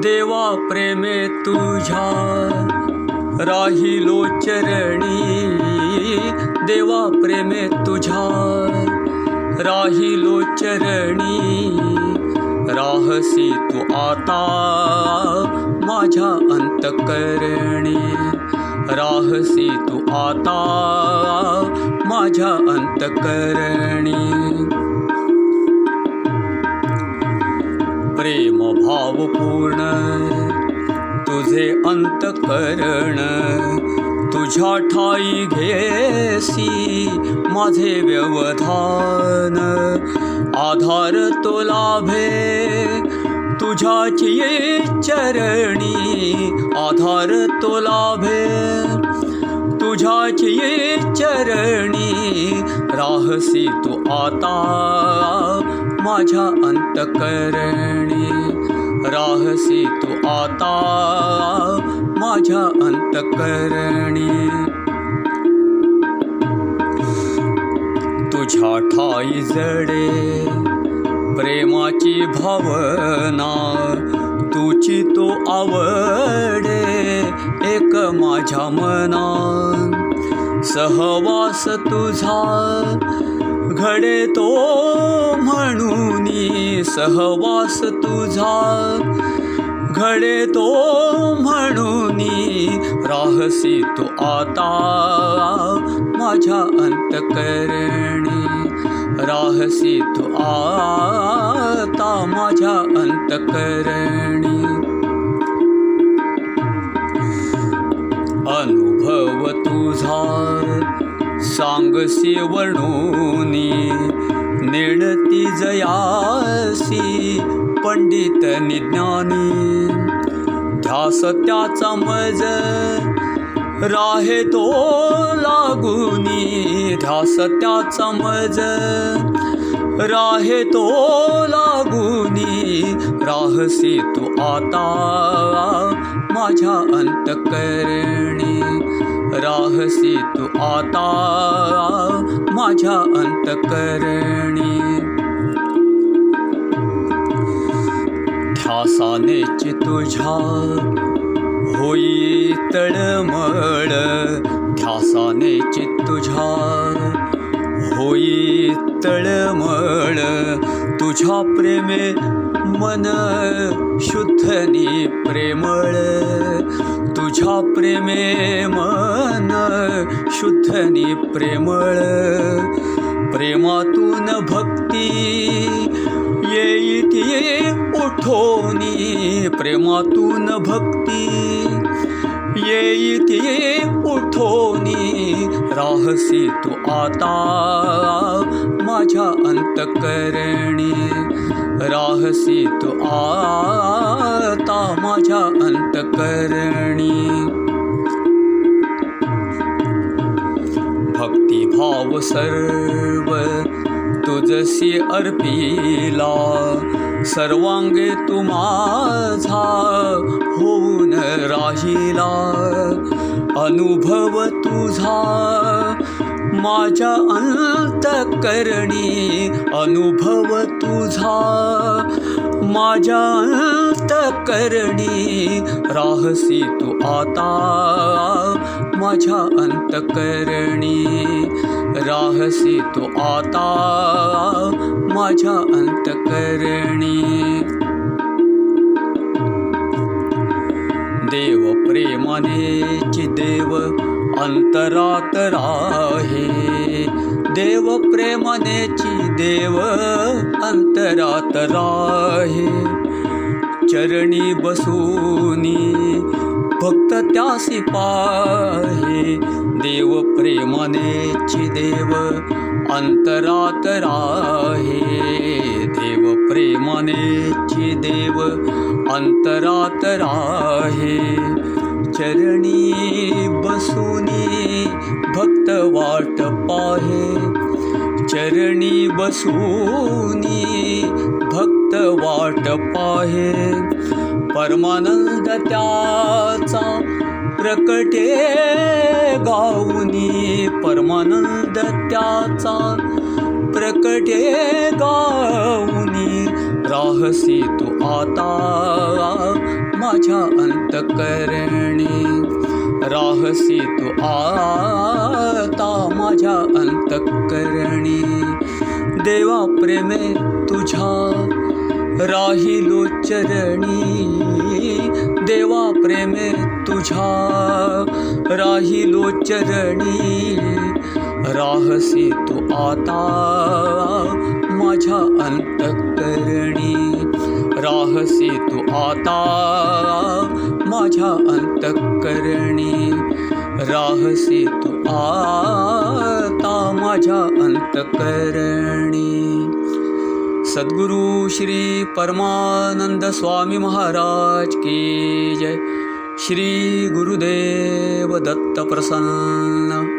देवा प्रेमे तुझा राहिलो चरणी. देवा प्रेमे तुझा राहिलो चरणी. राहसी तू आता माझ्या अंतकरणी. राहसी तू आता माझ्या अंतकरणी प्रेम भावपूर्ण तुझे अंतकरण तुझ्या ठाई घेसी माझे व्यवधान. आधार तो लाभे तुझ्याची चरणी आधार तो लाभे तुझ्याची चरणी. राहसी तू आता माझ्या अंतकरणी राहसी तू तुझ्या ठाई जडे प्रेमाची भावना तुची तो आवडे एक माझ्या मना. सहवास तुझा घडे तो म्हणून सहवास तुझा घडे तो म्हणून राहसी तू आता माझ्या अंतकरणी। राहसी तू आता माझ्या अंतकरणी। अनुभव तुझा सांगसी वर्णोनी नेणती जयासी पंडित निज्ञानी। ध्यास मज राहे तो लागुनी। ध्यास त्याचा मज राहे तो लागुनी। राहसी तू आता माझ्या अंतकरणी। राहसी तू आता माझ्या अंतकरणी. ध्यासानेच तुझ्या होई तळमळ. ध्यासाने तुझ्या होई तळमळ. तुझ्या प्रेमे मन शुद्धनी प्रेमळ, तुझ्या प्रेमे मन शुद्धनी प्रेमळ. प्रेमातून भक्ती येईती उठोनी. प्रेमातून भक्ती येईती उठोनी. राहसी तू आता माझ्या अंतकरणी. राहसी तू आता माझ्या अंतकरणी. भक्तिभाव सर्व तुझसी अर्पिला. सर्वांगे तू होऊन राहिला. अनुभव तुझा माझ्या अंतकरणी अनुभव तुझा. माझ्या अंतकरणी राहसी तू आता. माझ्या अंतकरणी राहसी तू आता. माझ्या अंतकरणी देव प्रेमाने देव अंतरात राहे देव प्रेमानेची देव अंतरात राहे चरणी बसूनी भक्त त्यासी पाहे। देव प्रेमानेची देव अंतरात राहे देव प्रेमानेची देव अंतरात राहे चरणी बसूनी भक्त वाट पाहे। चरणी बसूनी भक्त वाट पाहे। परमानंद त्याचा प्रकटे गाऊनी। परमानंद त्याचा प्रकटे गाऊनी। राहसी तू आता माझ्या अंतकरणी. राहसी तू आता माझ्या अंतकरणी. देवा प्रेमे तुझ्या राहिलो चरणी. देवा प्रेमे तुझ्या राहिलो चरणी. राहसी तू आता माझ्या अंतकरणी राहसी तू आता. माझ्या अंतकरणी राहसी तू अंतकरणी सद्गुरु श्री परमानंद स्वामी महाराज की जय. श्री गुरुदेव दत्त प्रसन्न